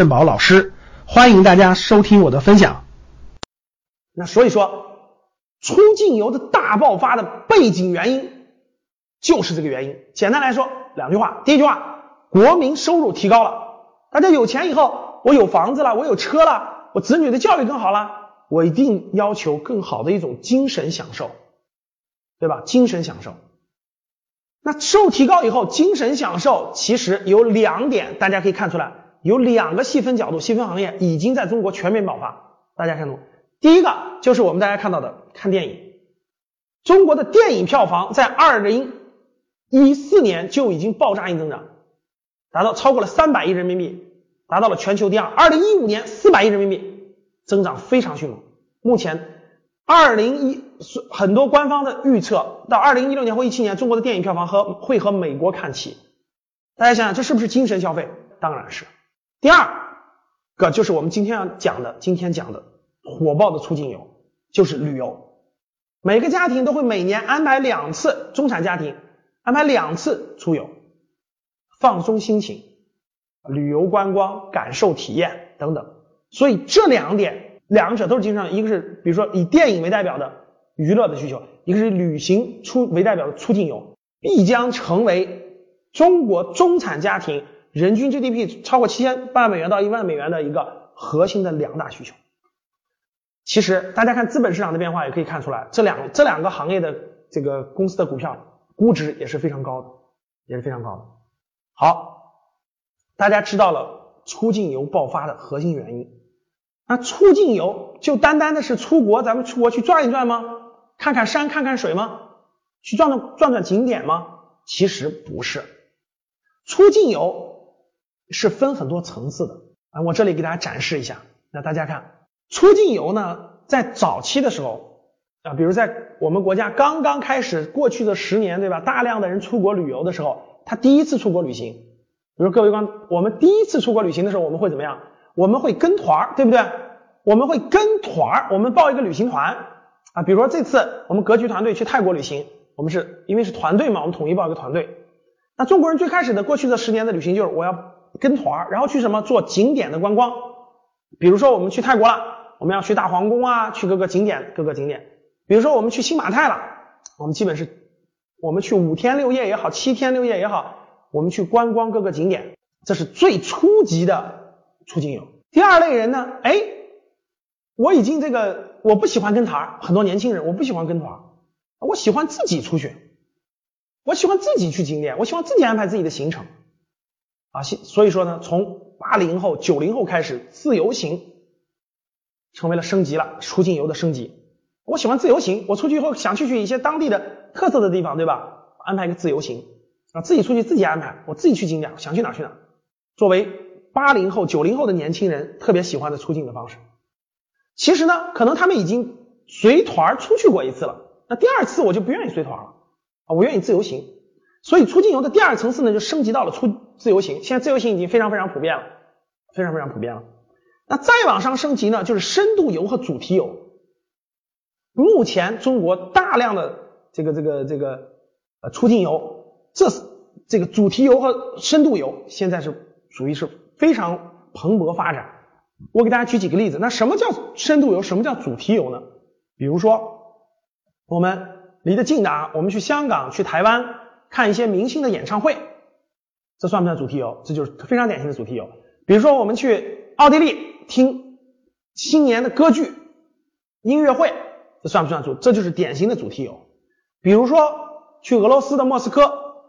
振宝老师，欢迎大家收听我的分享。那所以说，出境游的大爆发的背景原因就是这个原因。简单来说，两句话。第一句话，国民收入提高了，大家有钱以后，我有房子了，我有车了，我子女的教育更好了，我一定要求更好的一种精神享受，对吧？精神享受。那收入提高以后，精神享受其实有两点，大家可以看出来。有两个细分角度、细分行业已经在中国全面爆发。大家看懂？第一个就是我们大家看到的看电影，中国的电影票房在二零一四年就已经爆炸性增长，达到超过了三百亿人民币，达到了全球第二。二零一五年四百亿人民币，增长非常迅猛。目前二零一很多官方的预测，到二零一六年或一七年，中国的电影票房和会和美国看齐。大家想想，这是不是精神消费？当然是。第二个就是我们今天要讲的，今天讲的火爆的出境游，就是旅游。每个家庭都会每年安排两次，中产家庭安排两次出游，放松心情，旅游观光、感受体验等等。所以这两点，两者都是经常，一个是比如说以电影为代表的娱乐的需求，一个是旅行出为代表的出境游，必将成为中国中产家庭。人均 GDP 超过七千八百美元到一万美元的一个核心的两大需求。其实大家看资本市场的变化也可以看出来，这两这两个行业的这个公司的股票估值也是非常高的，也是非常高的。好，大家知道了出境游爆发的核心原因。那出境游就单单的是出国，咱们出国去转一转吗？看看山，看看水吗？去转转转转景点吗？其实不是，出境游。是分很多层次的啊，我这里给大家展示一下。那大家看，出境游呢，在早期的时候啊，比如在我们国家刚刚开始过去的十年，对吧？大量的人出国旅游的时候，他第一次出国旅行，比如各位刚，我们第一次出国旅行的时候，我们会怎么样？我们会跟团儿，对不对？我们会跟团儿，我们报一个旅行团啊。比如说这次我们格局团队去泰国旅行，我们是因为是团队嘛，我们统一报一个团队。那中国人最开始的过去的十年的旅行就是我要。跟团，然后去什么做景点的观光？比如说我们去泰国了，我们要去大皇宫啊，去各个景点，各个景点。比如说我们去新马泰了，我们基本是，我们去五天六夜也好，七天六夜也好，我们去观光各个景点，这是最初级的出境游。第二类人呢，哎，我已经这个我不喜欢跟团，很多年轻人我不喜欢跟团，我喜欢自己出去，我喜欢自己去景点，我喜欢自己安排自己的行程。啊，所以说呢，从八零后、九零后开始，自由行成为了升级了，出境游的升级。我喜欢自由行，我出去以后想去去一些当地的特色的地方，对吧？安排一个自由行啊，自己出去自己安排，我自己去景点，想去哪去哪。作为八零后、九零后的年轻人特别喜欢的出境的方式。其实呢，可能他们已经随团出去过一次了，那第二次我就不愿意随团了啊，我愿意自由行。所以出境游的第二层次呢，就升级到了出自由行。现在自由行已经非常非常普遍了，非常非常普遍了。那再往上升级呢，就是深度游和主题游。目前中国大量的这个这个这个呃出境游，这是这个主题游和深度游现在是属于是非常蓬勃发展。我给大家举几个例子。那什么叫深度游？什么叫主题游呢？比如说我们离得近的啊，我们去香港、去台湾。看一些明星的演唱会，这算不算主题游？这就是非常典型的主题游。比如说，我们去奥地利听新年的歌剧音乐会，这算不算主？这就是典型的主题游。比如说，去俄罗斯的莫斯科，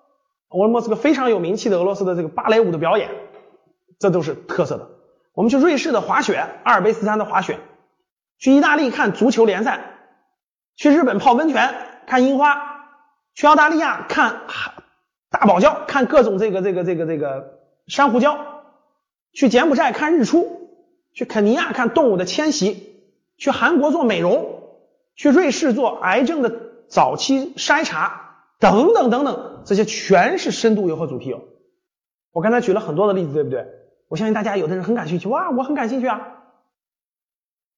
我们莫斯科非常有名气的俄罗斯的这个芭蕾舞的表演，这都是特色的。我们去瑞士的滑雪，阿尔卑斯山的滑雪；去意大利看足球联赛；去日本泡温泉看樱花。去澳大利亚看大堡礁，看各种这个这个这个这个珊瑚礁；去柬埔寨看日出；去肯尼亚看动物的迁徙；去韩国做美容；去瑞士做癌症的早期筛查，等等等等，这些全是深度游和主题游。我刚才举了很多的例子，对不对？我相信大家有的人很感兴趣，哇，我很感兴趣啊，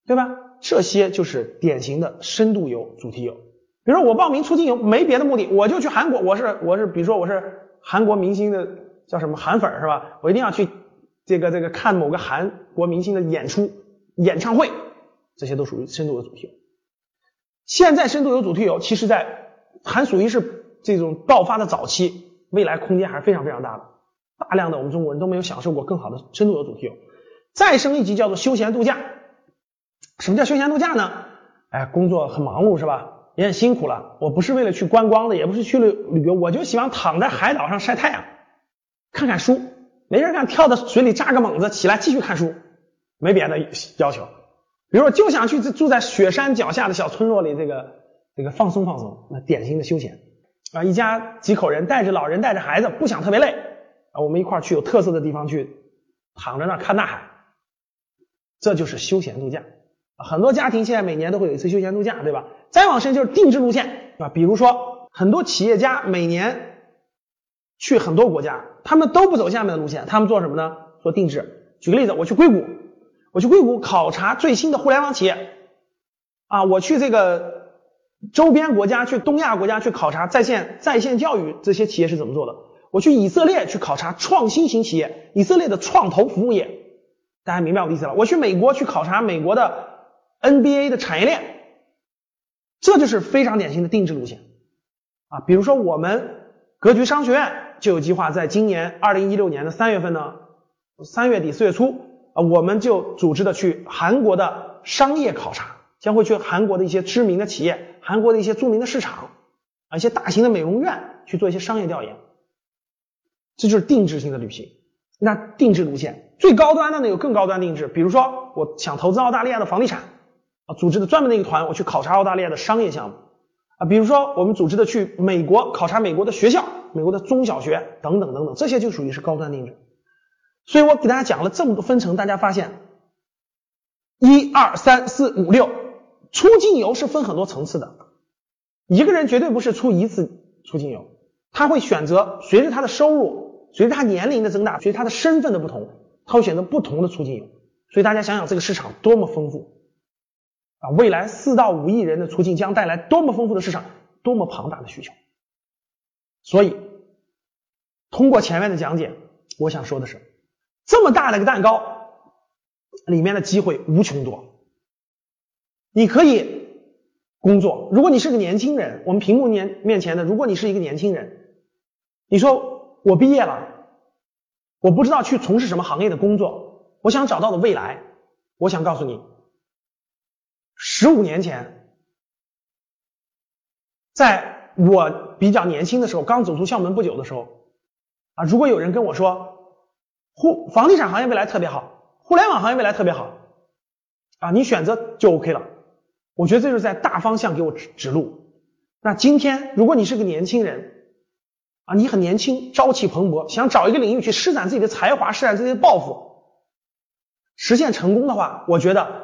对吧？这些就是典型的深度游、主题游。比如说我报名出境游没别的目的，我就去韩国，我是我是比如说我是韩国明星的叫什么韩粉是吧？我一定要去这个这个看某个韩国明星的演出、演唱会，这些都属于深度游主题游。现在深度游主题游，其实在还属于是这种爆发的早期，未来空间还是非常非常大的。大量的我们中国人都没有享受过更好的深度游主题游。再升一级叫做休闲度假。什么叫休闲度假呢？哎，工作很忙碌是吧？也很辛苦了。我不是为了去观光的，也不是去旅旅游，我就喜欢躺在海岛上晒太阳，看看书，没事干，跳到水里扎个猛子，起来继续看书，没别的要求。比如说，就想去住在雪山脚下的小村落里，这个这个放松放松，那典型的休闲啊。一家几口人带着老人带着孩子，不想特别累啊，我们一块去有特色的地方去躺着那看大海，这就是休闲度假。很多家庭现在每年都会有一次休闲度假，对吧？再往深就是定制路线，啊，比如说很多企业家每年去很多国家，他们都不走下面的路线，他们做什么呢？做定制。举个例子，我去硅谷，我去硅谷考察最新的互联网企业，啊，我去这个周边国家，去东亚国家去考察在线在线教育这些企业是怎么做的，我去以色列去考察创新型企业，以色列的创投服务业，大家明白我的意思了？我去美国去考察美国的。NBA 的产业链，这就是非常典型的定制路线啊。比如说，我们格局商学院就有计划，在今年二零一六年的三月份呢，三月底四月初啊，我们就组织的去韩国的商业考察，将会去韩国的一些知名的企业、韩国的一些著名的市场啊，一些大型的美容院去做一些商业调研。这就是定制性的旅行。那定制路线最高端的呢，有更高端定制，比如说我想投资澳大利亚的房地产。啊，组织的专门的一个团，我去考察澳大利亚的商业项目啊，比如说我们组织的去美国考察美国的学校、美国的中小学等等等等，这些就属于是高端定制。所以我给大家讲了这么多分成，大家发现一二三四五六，出境游是分很多层次的。一个人绝对不是出一次出境游，他会选择随着他的收入、随着他年龄的增大、随着他的身份的不同，他会选择不同的出境游。所以大家想想这个市场多么丰富。啊，未来四到五亿人的出境将带来多么丰富的市场，多么庞大的需求。所以，通过前面的讲解，我想说的是，这么大的一个蛋糕，里面的机会无穷多。你可以工作，如果你是个年轻人，我们屏幕面面前的，如果你是一个年轻人，你说我毕业了，我不知道去从事什么行业的工作，我想找到的未来，我想告诉你。十五年前，在我比较年轻的时候，刚走出校门不久的时候，啊，如果有人跟我说，互房地产行业未来特别好，互联网行业未来特别好，啊，你选择就 OK 了。我觉得这就是在大方向给我指指路。那今天，如果你是个年轻人，啊，你很年轻，朝气蓬勃，想找一个领域去施展自己的才华，施展自己的抱负，实现成功的话，我觉得。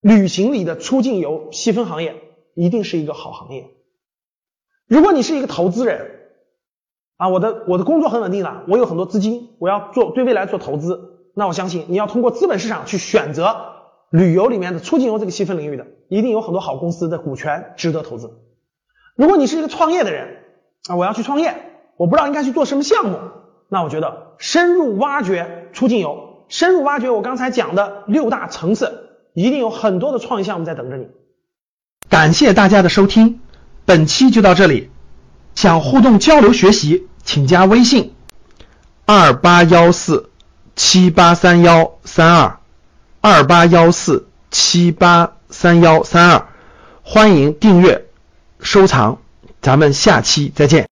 旅行里的出境游细分行业一定是一个好行业。如果你是一个投资人啊，我的我的工作很稳定了，我有很多资金，我要做对未来做投资，那我相信你要通过资本市场去选择旅游里面的出境游这个细分领域的，一定有很多好公司的股权值得投资。如果你是一个创业的人啊，我要去创业，我不知道应该去做什么项目，那我觉得深入挖掘出境游，深入挖掘我刚才讲的六大层次。一定有很多的创业项目在等着你。感谢大家的收听，本期就到这里。想互动交流学习，请加微信二八幺四七八三幺三二二八幺四七八三幺三二，欢迎订阅收藏，咱们下期再见。